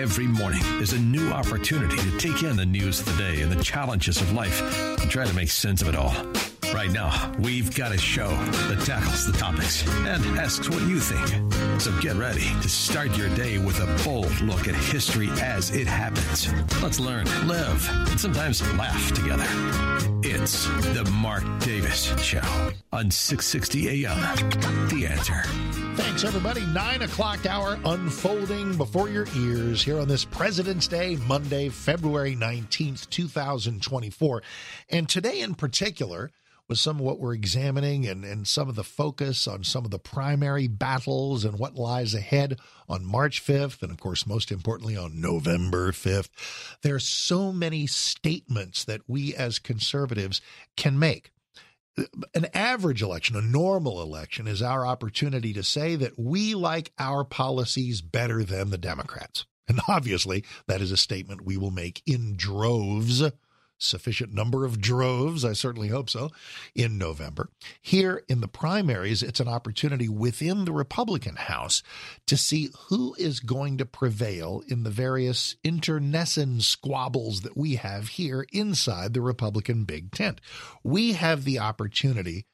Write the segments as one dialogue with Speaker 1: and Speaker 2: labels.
Speaker 1: Every morning is a new opportunity to take in the news of the day and the challenges of life and try to make sense of it all. Right now, we've got a show that tackles the topics and asks what you think. So get ready to start your day with a bold look at history as it happens. Let's learn, live, and sometimes laugh together. It's the Mark Davis Show on 660 AM. The answer.
Speaker 2: Thanks, everybody. Nine o'clock hour unfolding before your ears here on this President's Day, Monday, February 19th, 2024. And today in particular, was some of what we're examining and, and some of the focus on some of the primary battles and what lies ahead on March 5th, and of course, most importantly, on November 5th. There are so many statements that we as conservatives can make. An average election, a normal election, is our opportunity to say that we like our policies better than the Democrats. And obviously, that is a statement we will make in droves sufficient number of droves, I certainly hope so, in November. Here in the primaries, it's an opportunity within the Republican House to see who is going to prevail in the various internecine squabbles that we have here inside the Republican big tent. We have the opportunity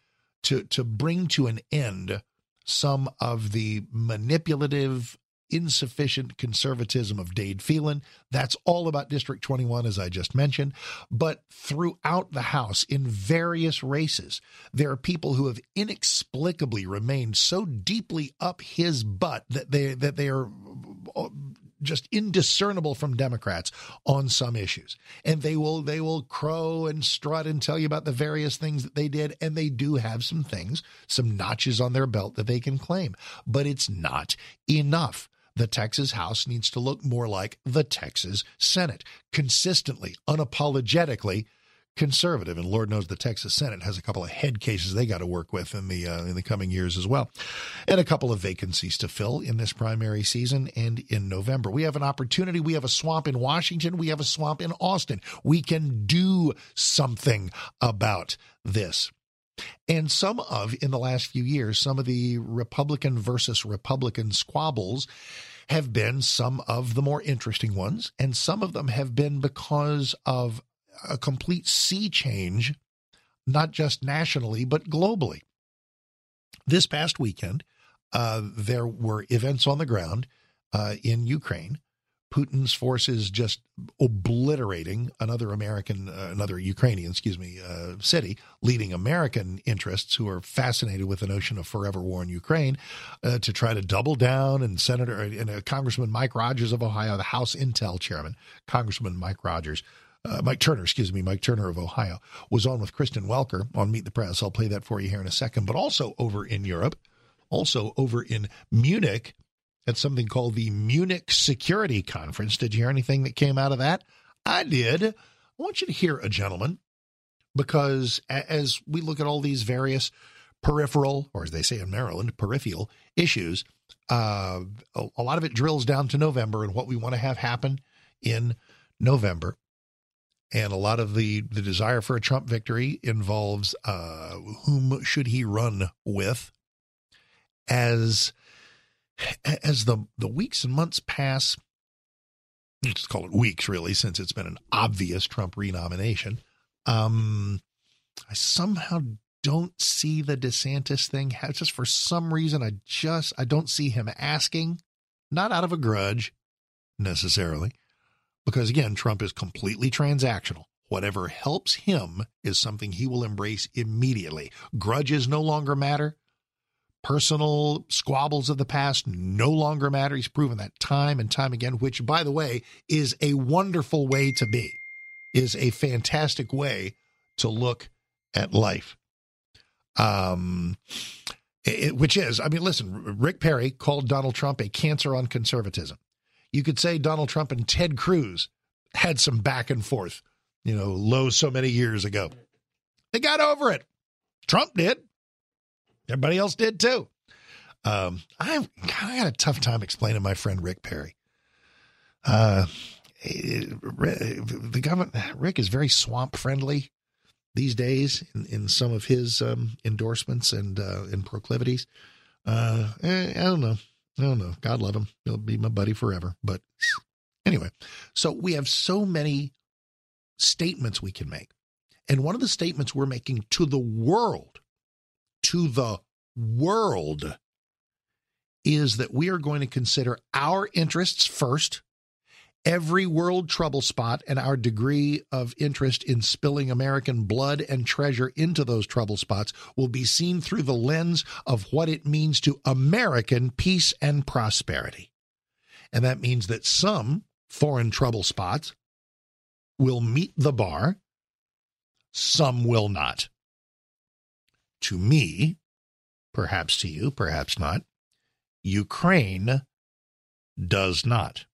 Speaker 2: to, to bring to an end some of the manipulative insufficient conservatism of Dade Phelan. That's all about District 21, as I just mentioned. But throughout the House, in various races, there are people who have inexplicably remained so deeply up his butt that they that they are uh, just indiscernible from Democrats on some issues. And they will they will crow and strut and tell you about the various things that they did and they do have some things, some notches on their belt that they can claim, but it's not enough the Texas House needs to look more like the Texas Senate, consistently, unapologetically conservative. And Lord knows the Texas Senate has a couple of head cases they got to work with in the uh, in the coming years as well, and a couple of vacancies to fill in this primary season and in November. We have an opportunity. We have a swamp in Washington. We have a swamp in Austin. We can do something about this. And some of, in the last few years, some of the Republican versus Republican squabbles have been some of the more interesting ones. And some of them have been because of a complete sea change, not just nationally, but globally. This past weekend, uh, there were events on the ground uh, in Ukraine Putin's forces just obliterating another American, uh, another Ukrainian, excuse me, uh, city, leading American interests who are fascinated with the notion of forever war in Ukraine uh, to try to double down. And Senator and uh, Congressman Mike Rogers of Ohio, the House Intel chairman, Congressman Mike Rogers. Uh, Mike Turner, excuse me, Mike Turner of Ohio, was on with Kristen Welker on Meet the Press. I'll play that for you here in a second. But also over in Europe, also over in Munich, at something called the Munich Security Conference. Did you hear anything that came out of that? I did. I want you to hear a gentleman because as we look at all these various peripheral, or as they say in Maryland, peripheral issues, uh, a, lot of it drills down to November and what we want to have happen in November. And a lot of the, the desire for a Trump victory involves uh, whom should he run with as as the the weeks and months pass, let's call it weeks really, since it's been an obvious Trump renomination. Um, I somehow don't see the DeSantis thing. It's Just for some reason, I just I don't see him asking, not out of a grudge necessarily, because again, Trump is completely transactional. Whatever helps him is something he will embrace immediately. Grudges no longer matter personal squabbles of the past no longer matter. He's proven that time and time again, which, by the way, is a wonderful way to be, is a fantastic way to look at life. Um, it, which is, I mean, listen, Rick Perry called Donald Trump a cancer on conservatism. You could say Donald Trump and Ted Cruz had some back and forth, you know, low so many years ago. They got over it. Trump did. Everybody else did too. Um, I I had a tough time explaining my friend Rick Perry. Uh, the government Rick is very swamp friendly these days in, in some of his um, endorsements and uh, proclivities. Uh, eh, I don't know. I don't know. God love him. He'll be my buddy forever. But anyway, so we have so many statements we can make. And one of the statements we're making to the world, to the world, is that we are going to consider our interests first every world trouble spot and our degree of interest in spilling American blood and treasure into those trouble spots will be seen through the lens of what it means to American peace and prosperity. And that means that some foreign trouble spots will meet the bar, some will not. To me, perhaps to you, perhaps not, Ukraine does not.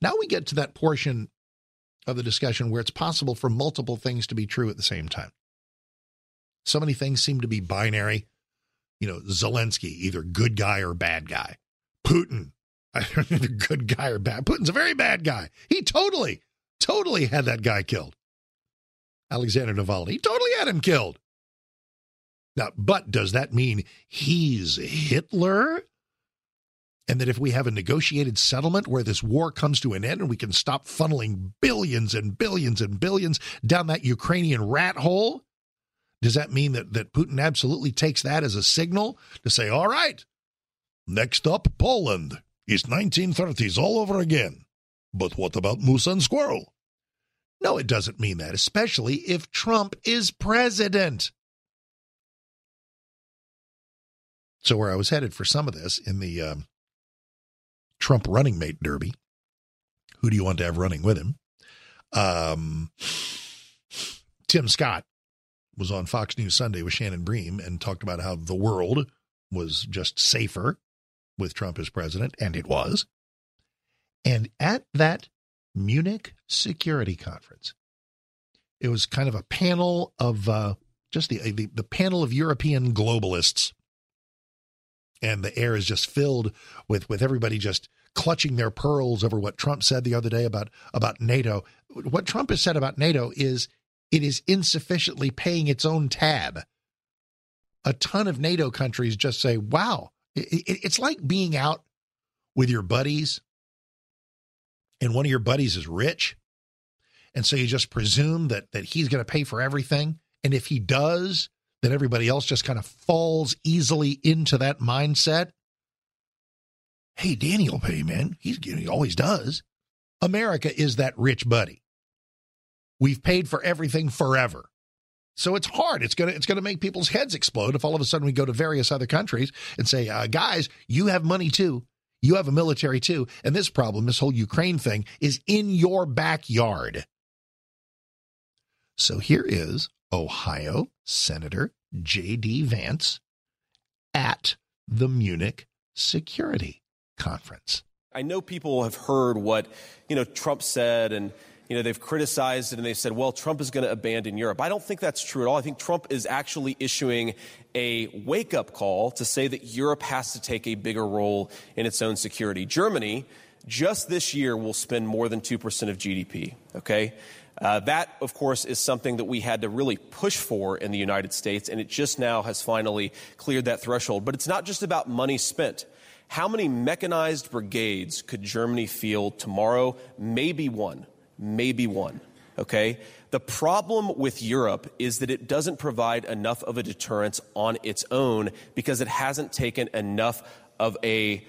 Speaker 2: Now we get to that portion of the discussion where it's possible for multiple things to be true at the same time. So many things seem to be binary. You know, Zelensky, either good guy or bad guy. Putin, either good guy or bad. Putin's a very bad guy. He totally, totally had that guy killed. Alexander Navalny, he totally had him killed. Now, but does that mean he's Hitler? and that if we have a negotiated settlement where this war comes to an end and we can stop funneling billions and billions and billions down that Ukrainian rat hole, does that mean that, that Putin absolutely takes that as a signal to say, all right, next up, Poland. It's 1930s all over again. But what about moose and squirrel? No, it doesn't mean that, especially if Trump is president. So, where I was headed for some of this in the um, Trump running mate derby. Who do you want to have running with him? Um, Tim Scott was on Fox News Sunday with Shannon Bream and talked about how the world was just safer with Trump as president, and it was. And at that Munich Security Conference, it was kind of a panel of uh, just the, the the panel of European globalists and the air is just filled with with everybody just clutching their pearls over what Trump said the other day about about NATO. What Trump has said about NATO is it is insufficiently paying its own tab. A ton of NATO countries just say, "Wow, it, it, it's like being out with your buddies, and one of your buddies is rich, and so you just presume that that he's going to pay for everything, and if he does." That everybody else just kind of falls easily into that mindset. Hey, Danny will pay, man. He's he always does. America is that rich buddy. We've paid for everything forever. So it's hard. It's gonna it's gonna make people's heads explode if all of a sudden we go to various other countries and say, uh, guys, you have money too. You have a military too. And this problem, this whole Ukraine thing, is in your backyard. So here is Ohio Senator J.D. Vance at the Munich Security Conference.
Speaker 3: I know people have heard what, you know, Trump said and you know, they've criticized it and they said, well, Trump is going to abandon Europe. I don't think that's true at all. I think Trump is actually issuing a wake up call to say that Europe has to take a bigger role in its own security. Germany, just this year, will spend more than 2% of GDP, okay? Uh, that, of course, is something that we had to really push for in the United States, and it just now has finally cleared that threshold. But it's not just about money spent. How many mechanized brigades could Germany field tomorrow? Maybe one. Maybe one. Okay? The problem with Europe is that it doesn't provide enough of a deterrence on its own because it hasn't taken enough of a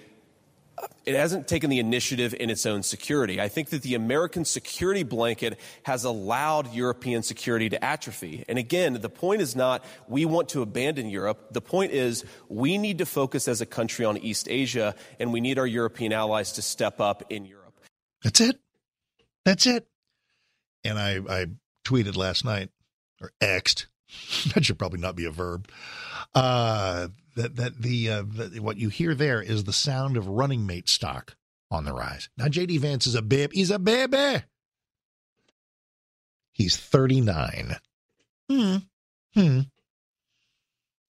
Speaker 3: it hasn't taken the initiative in its own security. I think that the American security blanket has allowed European security to atrophy. And again, the point is not we want to abandon Europe. The point is we need to focus as a country on East Asia, and we need our European allies to step up in Europe.
Speaker 2: That's it. That's it. And I, I tweeted last night, or Xed, that should probably not be a verb. Uh, that that the, uh, the, what you hear there is the sound of running mate stock on the rise. Now, J.D. Vance is a babe. He's a baby. He's 39. Hmm. Hmm.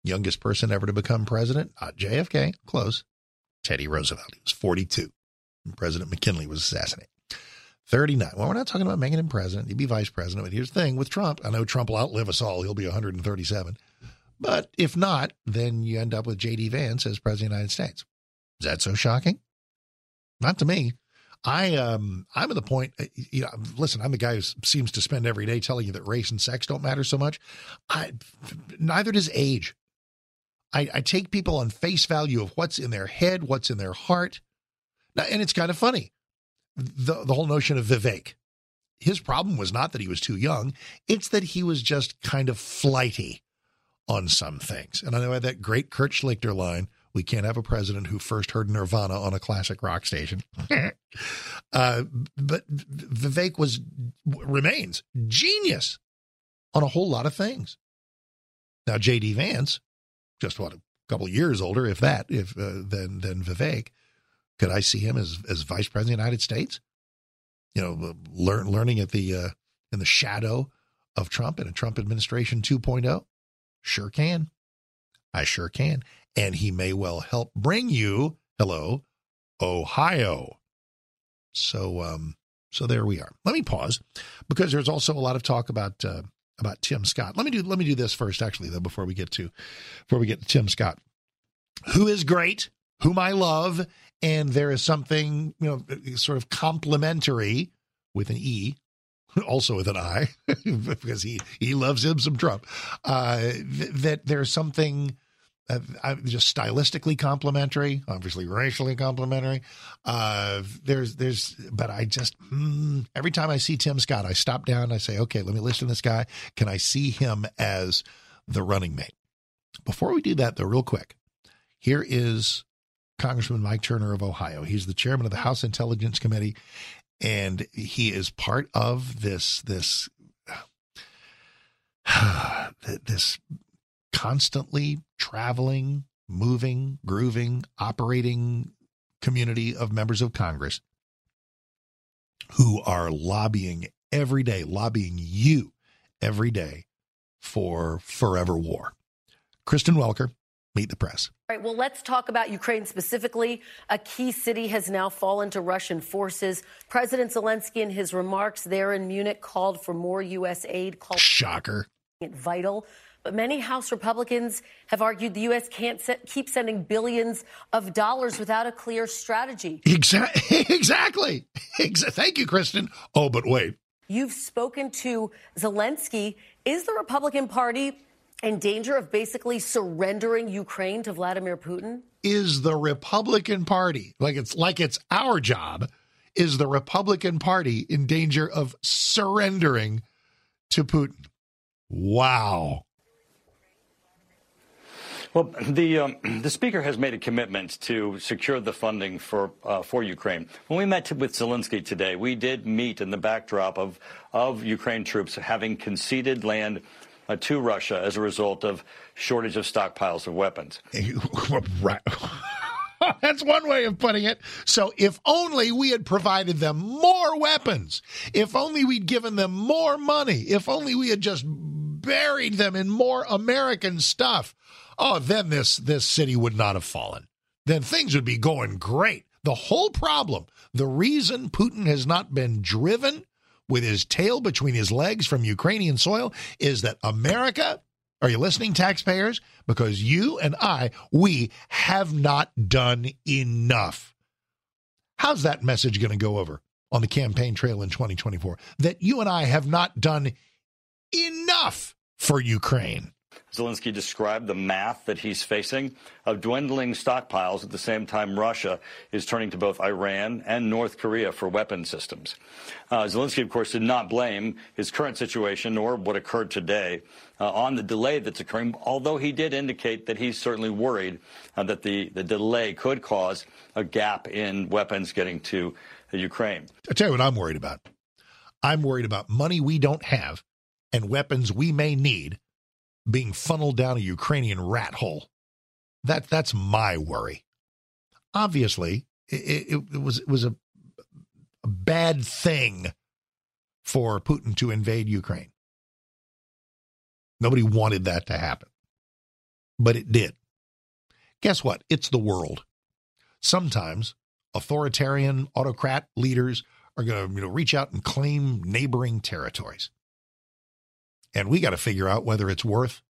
Speaker 2: Youngest person ever to become president? Not JFK. Close. Teddy Roosevelt. He was 42. President McKinley was assassinated. 39. Well, we're not talking about making him president. He'd be vice president. But here's the thing with Trump. I know Trump will outlive us all. He'll be 137. But if not, then you end up with J.D. Vance as president of the United States. Is that so shocking? Not to me. I um I'm at the point. Uh, you know, listen, I'm the guy who seems to spend every day telling you that race and sex don't matter so much. I neither does age. I, I take people on face value of what's in their head, what's in their heart. Now, and it's kind of funny the, the whole notion of Vivek. His problem was not that he was too young, it's that he was just kind of flighty on some things. And I know I had that great Kurt Schlichter line we can't have a president who first heard Nirvana on a classic rock station. uh, but Vivek was remains genius on a whole lot of things. Now J.D. Vance, just what a couple years older, if that, if uh, than than Vivek, could I see him as as vice president of the United States? You know, learn, learning at the uh, in the shadow of Trump and a Trump administration 2.0. Sure can. I sure can. And he may well help bring you, hello, Ohio. So, um, so there we are. Let me pause because there's also a lot of talk about uh, about Tim Scott. Let me do let me do this first, actually, though, before we get to before we get to Tim Scott, who is great, whom I love, and there is something you know sort of complimentary with an e also with an i because he he loves him some trump uh, th- that there's something uh, just stylistically complimentary obviously racially complimentary uh, there's there's but i just mm, every time i see tim scott i stop down i say okay let me listen to this guy. Can i see him as the running mate? Before we do that though real quick here is Congressman Mike Turner of Ohio. He's the chairman of the House Intelligence Committee, and he is part of this this this constantly traveling, moving, grooving, operating community of members of Congress who are lobbying every day, lobbying you every day for forever war. Kristen Welker Meet the press.
Speaker 4: All right, well, let's talk about Ukraine specifically. A key city has now fallen to Russian forces. President Zelensky, in his remarks there in Munich, called for more U.S. aid. Called
Speaker 2: Shocker.
Speaker 4: It vital. But many House Republicans have argued the U.S. can't keep sending billions of dollars without a clear strategy.
Speaker 2: Exactly. exactly. Thank you, Kristen. Oh, but wait.
Speaker 4: You've spoken to Zelensky. Is the Republican Party in danger of basically surrendering Ukraine to Vladimir Putin?
Speaker 2: Is the Republican Party, like it's like it's our job, is the Republican Party in danger of surrendering to Putin? Wow.
Speaker 5: Well, the um, the speaker has made a commitment to secure the funding for uh, for Ukraine. When we met with Zelensky today, we did meet in the backdrop of of Ukraine troops having conceded land uh, to Russia as a result of shortage of stockpiles of weapons.
Speaker 2: right. That's one way of putting it. So, if only we had provided them more weapons, if only we'd given them more money, if only we had just buried them in more American stuff, oh, then this this city would not have fallen. Then things would be going great. The whole problem, the reason Putin has not been driven with his tail between his legs from Ukrainian soil is that America, are you listening, taxpayers? Because you and I, we have not done enough. How's that message going to go over on the campaign trail in 2024? That you and I have not done enough for Ukraine.
Speaker 5: Zelensky described the math that he's facing of dwindling stockpiles at the same time Russia is turning to both Iran and North Korea for weapon systems. Uh, Zelensky, of course, did not blame his current situation or what occurred today uh, on the delay that's occurring, although he did indicate that he's certainly worried uh, that the, the delay could cause a gap in weapons getting to Ukraine.
Speaker 2: i tell you what I'm worried about. I'm worried about money we don't have and weapons we may need being funneled down a Ukrainian rat hole. That that's my worry. Obviously, It, it, it was it was a, a bad thing for Putin to invade Ukraine. Nobody wanted that to happen, but it did. Guess what? It's the world. Sometimes authoritarian autocrat leaders are going to you know reach out and claim neighboring territories. And we got to figure out whether it's worth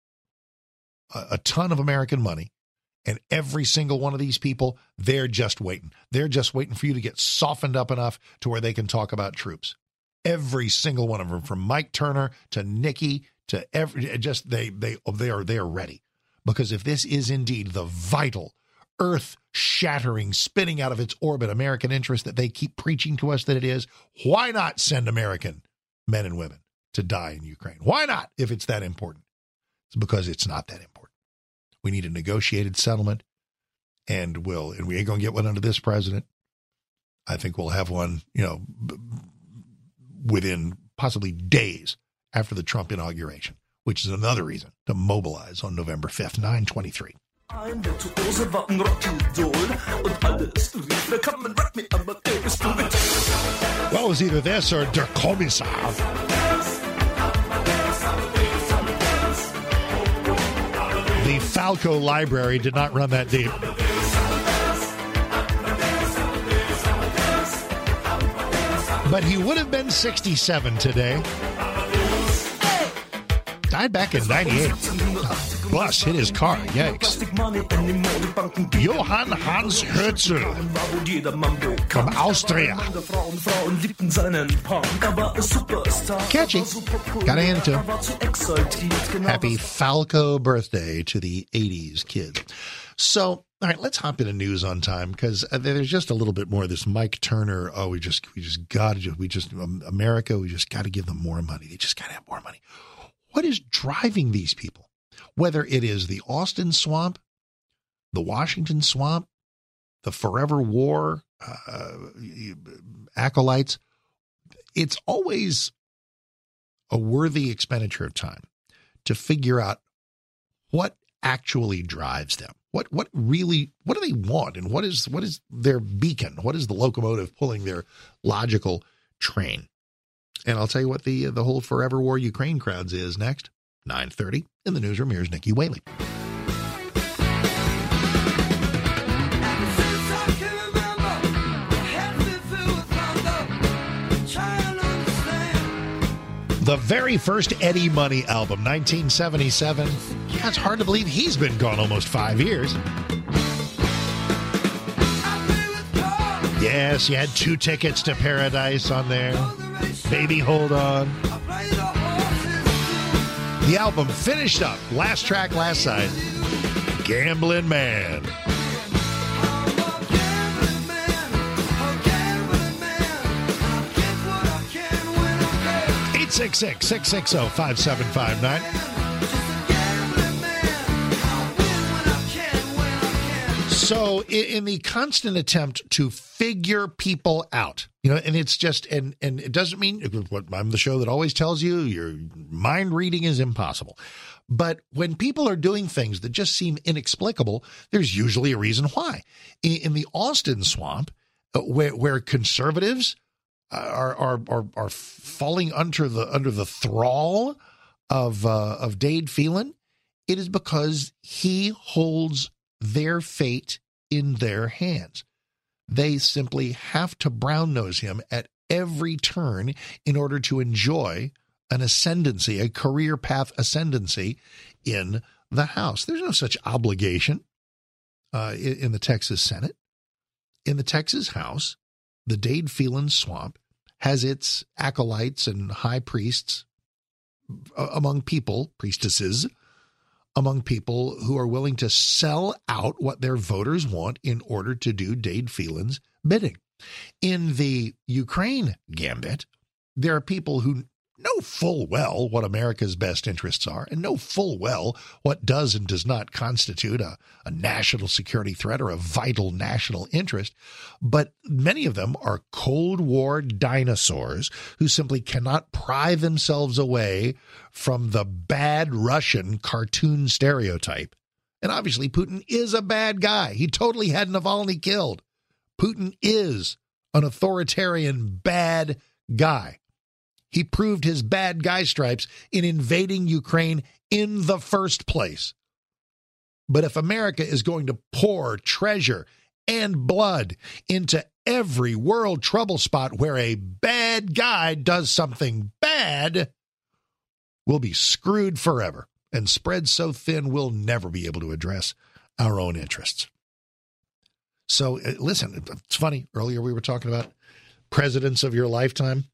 Speaker 2: a, a ton of American money and every single one of these people, they're just waiting. They're just waiting for you to get softened up enough to where they can talk about troops. Every single one of them, from Mike Turner to Nikki to every, eh, just they they oh, they are they are ready. Because if this is indeed the vital, earth shattering, spinning out of its orbit American interest that they keep preaching to us that it is, why not send American men and women to die in Ukraine? Why not if it's that important? It's because it's not that important. We need a negotiated settlement, and we'll and we ain't gonna get one under this president. I think we'll have one, you know, b- within possibly days after the Trump inauguration, which is another reason to mobilize on November 5th, 923.
Speaker 6: Ein virtuose Rockidol und alles rief, come and rock me, aber er bist.
Speaker 2: Well, it was either this or Der Kommissar. Falco Library did not run that deep. But he would have been 67 today. Died back in 98. A bus hit his car. Yikes. Johann Hans Hölzel from Austria. Catchy. Gotta hand it to him. Happy Falco birthday to the 80s kid. So, all right, let's hop into news on time because uh, there's just a little bit more of this Mike Turner. Oh, we just, we just got to, we just, um, America, we just got to give them more money. They just got to have more money. What is driving these people? Whether it is the Austin swamp, the Washington swamp, the forever war uh, acolytes, it's always a worthy expenditure of time to figure out what actually drives them. What what really what do they want and what is what is their beacon? What is the locomotive pulling their logical train? And I'll tell you what the uh, the whole forever war Ukraine crowds is next. 9:30 in the newsroom here's Nikki Whaley. The very first Eddie Money album, 1977. Yeah, it's hard to believe he's been gone almost five years. Yes, you had two tickets to paradise on there. Baby, hold on. The album finished up. Last track, last side. Gambling Man. Eight six six six six zero five seven five nine. So, in the constant attempt to figure people out, you know, and it's just, and and it doesn't mean what I'm the show that always tells you your mind reading is impossible. But when people are doing things that just seem inexplicable, there's usually a reason why. In, in the Austin swamp, uh, where where conservatives are are are, are falling under the under the thrall of uh, of Dade Phelan, it is because he holds their fate in their hands. They simply have to brown nose him at every turn in order to enjoy an ascendancy, a career path ascendancy in the House. There's no such obligation uh, in, the Texas Senate. In the Texas House, the Dade Phelan Swamp has its acolytes and high priests among people, priestesses, among people who are willing to sell out what their voters want in order to do Dade Phelan's bidding. In the Ukraine gambit, there are people who know full well what America's best interests are and know full well what does and does not constitute a, a national security threat or a vital national interest. But many of them are Cold War dinosaurs who simply cannot pry themselves away from the bad Russian cartoon stereotype. And obviously, Putin is a bad guy. He totally had Navalny killed. Putin is an authoritarian bad guy. He proved his bad guy stripes in invading Ukraine in the first place. But if America is going to pour treasure and blood into every world trouble spot where a bad guy does something bad, we'll be screwed forever and spread so thin we'll never be able to address our own interests. So, uh, listen, it's funny. Earlier we were talking about presidents of your lifetime,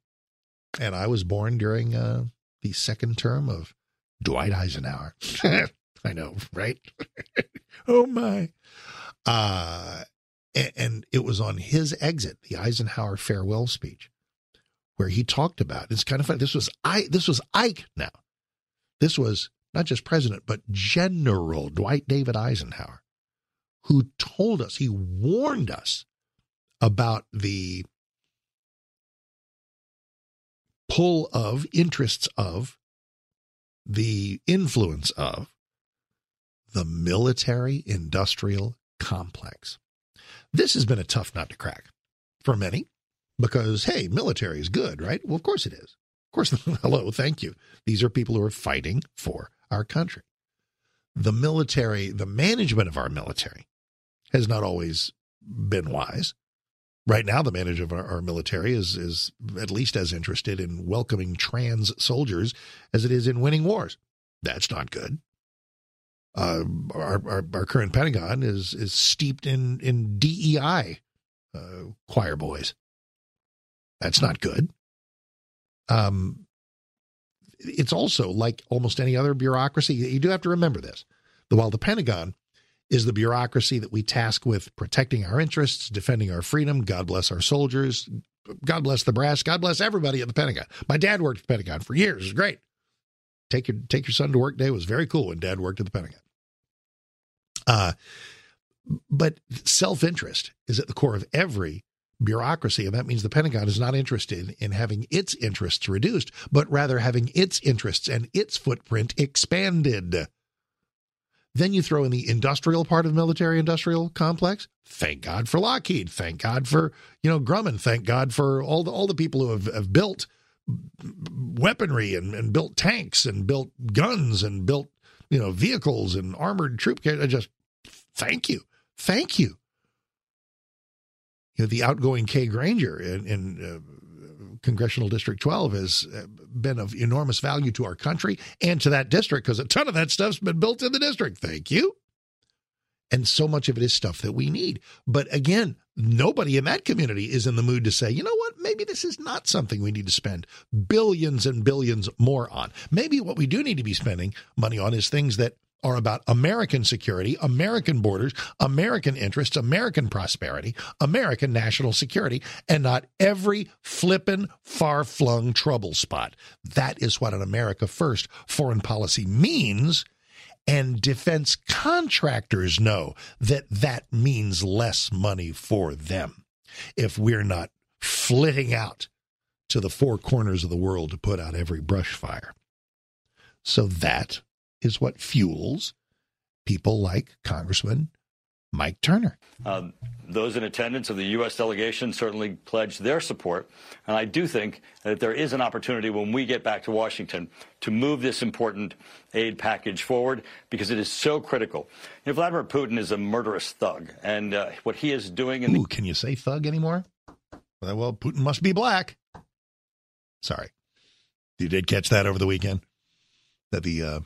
Speaker 2: and I was born during uh, the second term of Dwight Eisenhower. I know, right? oh my. Uh, and, and it was on his exit, the Eisenhower farewell speech, where he talked about it's kind of funny. This was I this was Ike now. This was not just president, but General Dwight David Eisenhower, who told us, he warned us about the pull of interests of the influence of the military industrial complex. This has been a tough nut to crack for many because, hey, military is good, right? Well, of course it is. Of course, hello, thank you. These are people who are fighting for our country. The military, the management of our military has not always been wise. Right now, the manager of our, our, military is is at least as interested in welcoming trans soldiers as it is in winning wars. That's not good. Uh, our, our, our current Pentagon is is steeped in in DEI uh, choir boys. That's not good. Um, it's also like almost any other bureaucracy. You do have to remember this: while the Pentagon is the bureaucracy that we task with protecting our interests, defending our freedom. God bless our soldiers. God bless the brass. God bless everybody at the Pentagon. My dad worked at the Pentagon for years. It was great. Take your take your son to work day was very cool when dad worked at the Pentagon. Uh, but self interest is at the core of every bureaucracy. And that means the Pentagon is not interested in having its interests reduced, but rather having its interests and its footprint expanded. Then you throw in the industrial part of the military industrial complex. Thank God for Lockheed. Thank God for, you know, Grumman. Thank God for all the all the people who have, have built weaponry and, and built tanks and built guns and built, you know, vehicles and armored troop carriers. Just thank you. Thank you. You know, the outgoing Kay Granger in, in uh, Congressional District 12 has uh, been of enormous value to our country and to that district because a ton of that stuff's been built in the district. Thank you. And so much of it is stuff that we need. But again, nobody in that community is in the mood to say, you know what, maybe this is not something we need to spend billions and billions more on. Maybe what we do need to be spending money on is things that are about American security, American borders, American interests, American prosperity, American national security, and not every flippin' far flung trouble spot. That is what an America First foreign policy means. And defense contractors know that that means less money for them if we're not flitting out to the four corners of the world to put out every brush fire. So that is what fuels people like Congressman Mike Turner.
Speaker 5: Um, those in attendance of the U.S. delegation certainly pledged their support. And I do think that there is an opportunity when we get back to Washington to move this important aid package forward because it is so critical. You know, Vladimir Putin is a murderous thug. And uh, what he is doing in
Speaker 2: Ooh, the- can you say thug anymore? Well, Putin must be black. Sorry. You did catch that over the weekend? That the uh,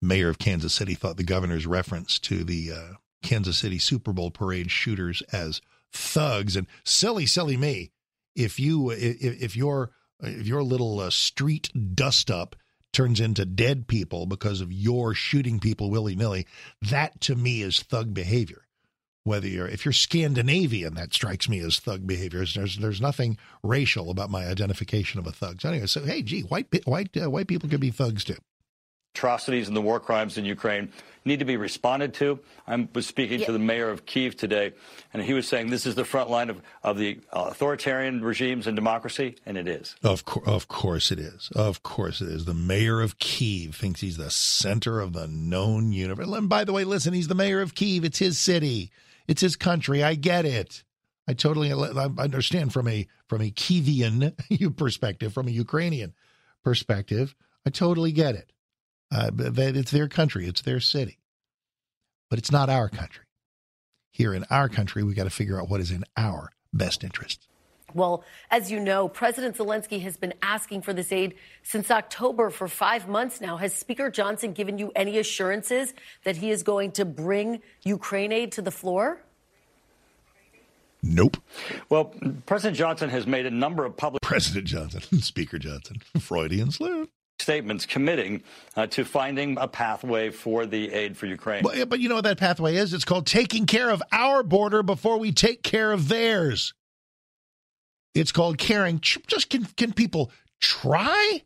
Speaker 2: mayor of Kansas City thought the governor's reference to the uh, Kansas City Super Bowl parade shooters as thugs and silly, silly me. If you if, if your if your little uh, street dust up turns into dead people because of your shooting people willy nilly, that to me is thug behavior. Whether you're if you're Scandinavian, that strikes me as thug behavior. There's there's nothing racial about my identification of a thug. So anyway, so hey, gee, white white uh, white people can be thugs too
Speaker 5: atrocities and the war crimes in Ukraine need to be responded to. I was speaking yeah. to the mayor of Kiev today, and he was saying this is the front line of, of the authoritarian regimes and democracy, and it is.
Speaker 2: Of, co- of course it is. Of course it is. The mayor of Kiev thinks he's the center of the known universe. And by the way, listen, he's the mayor of Kiev. It's his city, it's his country. I get it. I totally I understand from a from a Kievian perspective, from a Ukrainian perspective. I totally get it. Uh, it's their country, it's their city, but it's not our country. Here in our country, we got to figure out what is in our best interest.
Speaker 4: Well, as you know, President Zelensky has been asking for this aid since October for five months now. Has Speaker Johnson given you any assurances that he is going to bring Ukraine aid to the floor?
Speaker 2: Nope.
Speaker 5: Well, President Johnson has made a number of public.
Speaker 2: President Johnson, Speaker Johnson, Freudian slip.
Speaker 5: Statements committing uh, to finding a pathway for the aid for Ukraine.
Speaker 2: But, but you know what that pathway is? It's called taking care of our border before we take care of theirs. It's called caring. Just can, can people try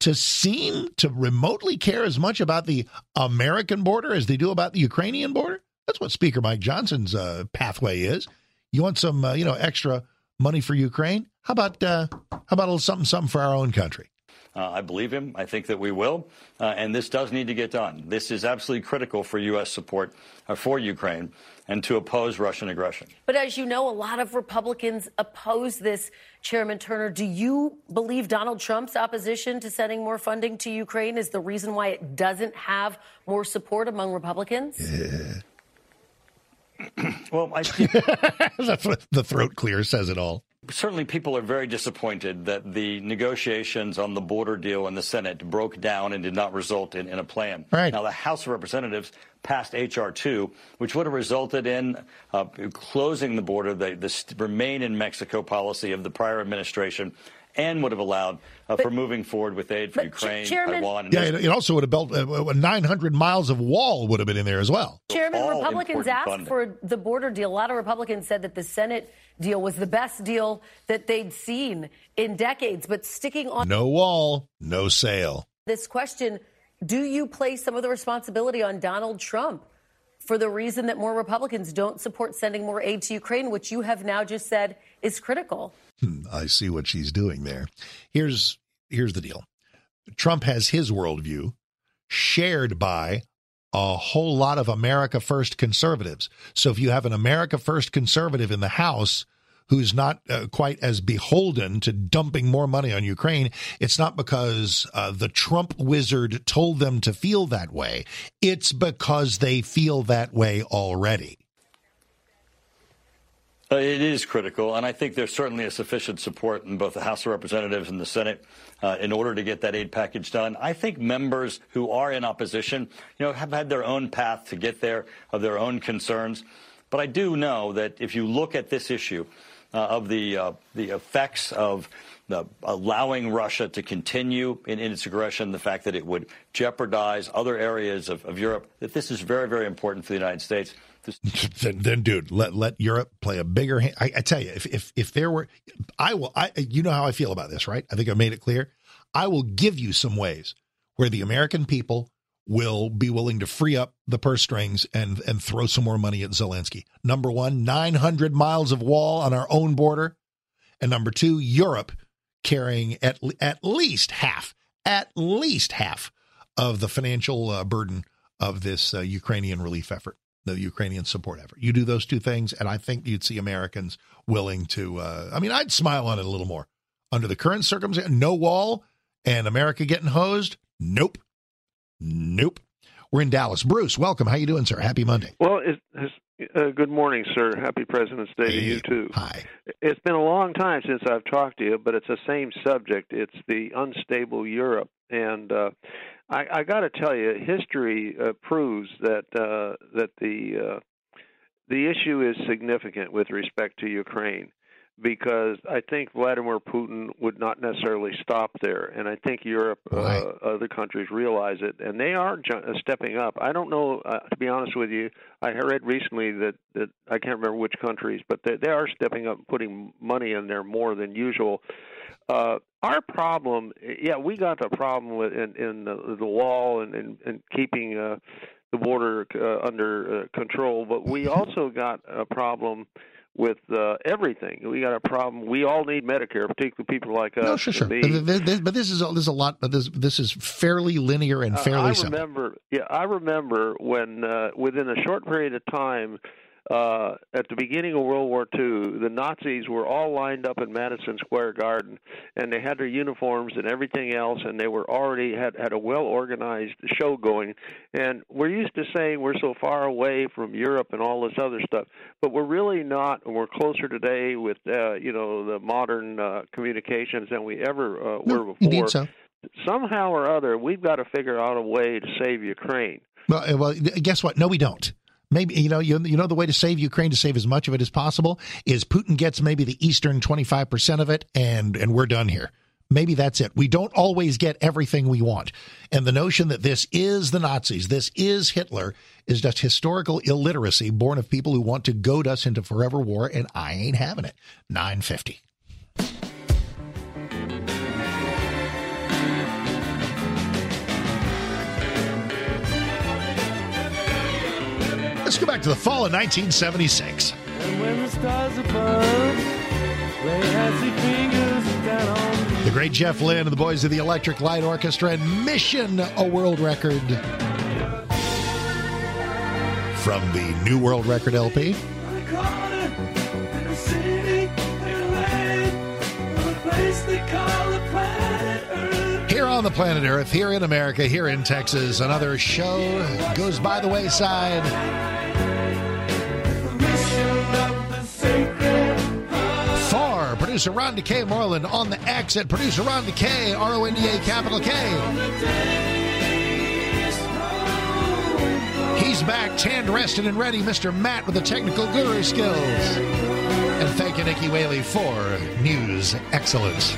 Speaker 2: to seem to remotely care as much about the American border as they do about the Ukrainian border? That's what Speaker Mike Johnson's uh, pathway is. You want some, uh, you know, extra money for Ukraine? How about uh, how about a little something something for our own country?
Speaker 5: Uh, I believe him. I think that we will. Uh, and this does need to get done. This is absolutely critical for U.S. support uh, for Ukraine and to oppose Russian aggression.
Speaker 4: But as you know, a lot of Republicans oppose this, Chairman Turner. Do you believe Donald Trump's opposition to sending more funding to Ukraine is the reason why it doesn't have more support among Republicans?
Speaker 2: Yeah.
Speaker 5: well, I
Speaker 2: the throat clear says it all.
Speaker 5: Certainly, people are very disappointed that the negotiations on the border deal in the Senate broke down and did not result in, in a plan.
Speaker 2: Right.
Speaker 5: Now, the House of Representatives passed H.R. 2, which would have resulted in uh, closing the border, the, the remain in Mexico policy of the prior administration, and would have allowed uh, for moving forward with aid for Ukraine,
Speaker 4: Chairman,
Speaker 5: Taiwan.
Speaker 2: yeah, it, it, also would have built uh, 900 miles of wall would have been in there as well.
Speaker 4: Chairman,
Speaker 5: All
Speaker 4: Republicans asked
Speaker 5: funding.
Speaker 4: for the border deal. A lot of Republicans said that the Senate deal was the best deal that they'd seen in decades. But sticking on
Speaker 2: no wall, no sale.
Speaker 4: This question: Do you place some of the responsibility on Donald Trump? For the reason that more Republicans don't support sending more aid to Ukraine, which you have now just said is critical.
Speaker 2: Hmm, I see what she's doing there. Here's here's the deal. Trump has his worldview shared by a whole lot of America First conservatives. So if you have an America First conservative in the House who's not uh, quite as beholden to dumping more money on Ukraine, it's not because uh, the Trump wizard told them to feel that way. It's because they feel that way already.
Speaker 5: Uh, it is critical, and I think there's certainly a sufficient support in both the House of Representatives and the Senate uh, in order to get that aid package done. I think members who are in opposition, you know, have had their own path to get there, of their own concerns. But I do know that if you look at this issue uh, of the uh, the effects of the allowing Russia to continue in, in, its aggression, the fact that it would jeopardize other areas of, of Europe, that this is very, very important for the United States.
Speaker 2: Then, then, dude, let let Europe play a bigger hand. I, I, tell you, if if if there were, I will. I you know how I feel about this, right? I think I made it clear. I will give you some ways where the American people will be willing to free up the purse strings and and throw some more money at Zelensky. Number one, nine hundred miles of wall on our own border, and number two, Europe carrying at at least half, at least half of the financial uh, burden of this uh, Ukrainian relief effort the Ukrainian support effort. You do those two things, and I think you'd see Americans willing to. Uh, I mean, I'd smile on it a little more under the current circumstance. No wall and America getting hosed. Nope, nope. We're in Dallas. Bruce, welcome. How you doing, sir? Happy Monday.
Speaker 7: Well, it's, it's, uh, good morning, sir. Happy President's Day
Speaker 2: hey,
Speaker 7: to you too.
Speaker 2: Hi.
Speaker 7: It's been a long time since I've talked to you, but it's the same subject. It's the unstable Europe, and uh, I, I got to tell you, history uh, proves that uh, that the uh, the issue is significant with respect to Ukraine, because I think Vladimir Putin would not necessarily stop there, and I think Europe,
Speaker 2: right.
Speaker 7: uh, other countries realize it, and they are ju- stepping up. I don't know, uh, to be honest with you. I read recently that, that I can't remember which countries, but they, they are stepping up, and putting money in there more than usual. Uh, our problem, yeah, we got the problem with in, in the, the wall and, and, and keeping uh, the border uh, under uh, control, but we also got a problem with uh, everything. We got a problem. We all need Medicare, particularly people like us.
Speaker 2: No, sure, sure. But this, but this is this is a lot. But this this is fairly linear and fairly.
Speaker 7: Uh, I
Speaker 2: simple.
Speaker 7: remember. Yeah, I remember when uh, within a short period of time uh, at the beginning of World War II, the Nazis were all lined up in Madison Square Garden, and they had their uniforms and everything else, and they were already had had a well organized show going. And we're used to saying we're so far away from Europe and all this other stuff, but we're really not. We're closer today with uh, you know the modern uh, communications than we ever uh, were before.
Speaker 2: Indeed so.
Speaker 7: Somehow or other, we've got to figure out a way to save Ukraine.
Speaker 2: Well, uh, well, guess what? No, we don't. Maybe you know you, you know the way to save Ukraine to save as much of it as possible is Putin gets maybe the eastern 25% of it and and we're done here. Maybe that's it. We don't always get everything we want. And the notion that this is the Nazis, this is Hitler, is just historical illiteracy born of people who want to goad us into forever war, and I ain't having it. 950. Let's go back to the fall of 1976. The great Jeff Lynne and the boys of the Electric Light Orchestra and Mission a World Record from the New World Record LP. Here on the planet Earth, here in America, here in Texas, another show goes by the wayside. Producer Ron DeKay Moreland on the X at producer Ron DeKay, R O N D A capital K. He's back, tanned, rested, and ready, Mr. Matt with the technical guru skills. And thank you, Nikki Whaley, for news excellence.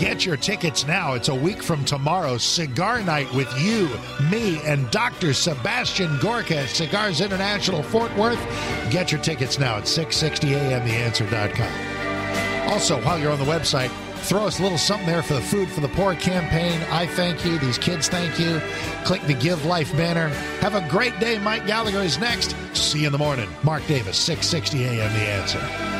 Speaker 2: Get your tickets now. It's a week from tomorrow. Cigar night with you, me, and Dr. Sebastian Gorka at Cigars International Fort Worth. Get your tickets now at 660amtheanswer.com. Also, while you're on the website, throw us a little something there for the Food for the Poor campaign. I thank you. These kids thank you. Click the Give Life banner. Have a great day. Mike Gallagher is next. See you in the morning. Mark Davis, 660 AM The Answer.